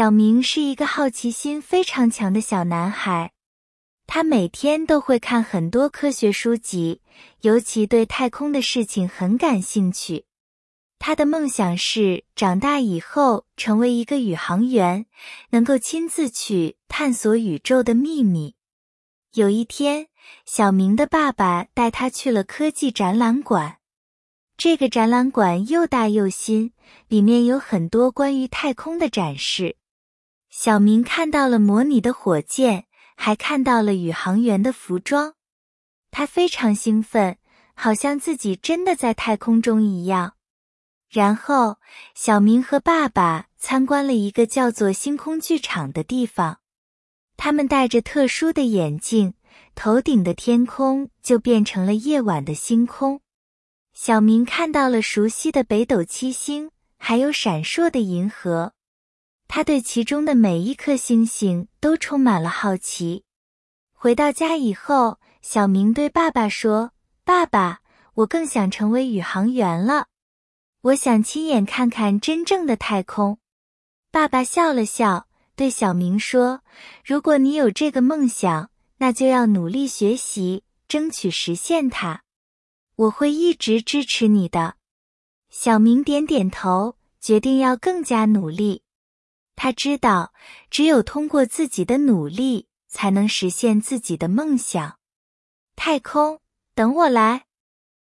小明是一个好奇心非常强的小男孩，他每天都会看很多科学书籍，尤其对太空的事情很感兴趣。他的梦想是长大以后成为一个宇航员，能够亲自去探索宇宙的秘密。有一天，小明的爸爸带他去了科技展览馆。这个展览馆又大又新，里面有很多关于太空的展示。小明看到了模拟的火箭，还看到了宇航员的服装。他非常兴奋，好像自己真的在太空中一样。然后，小明和爸爸参观了一个叫做星空剧场的地方。他们戴着特殊的眼镜，头顶的天空就变成了夜晚的星空。小明看到了熟悉的北斗七星，还有闪烁的银河。他对其中的每一颗星星都充满了好奇。回到家以后，小明对爸爸说：“爸爸，我更想成为宇航员了。”我想亲眼看看真正的太空。爸爸笑了笑，对小明说：“如果你有这个梦想，那就要努力学习，争取实现它。我会一直支持你的。”小明点点头，决定要更加努力。他知道，只有通过自己的努力，才能实现自己的梦想。太空，等我来。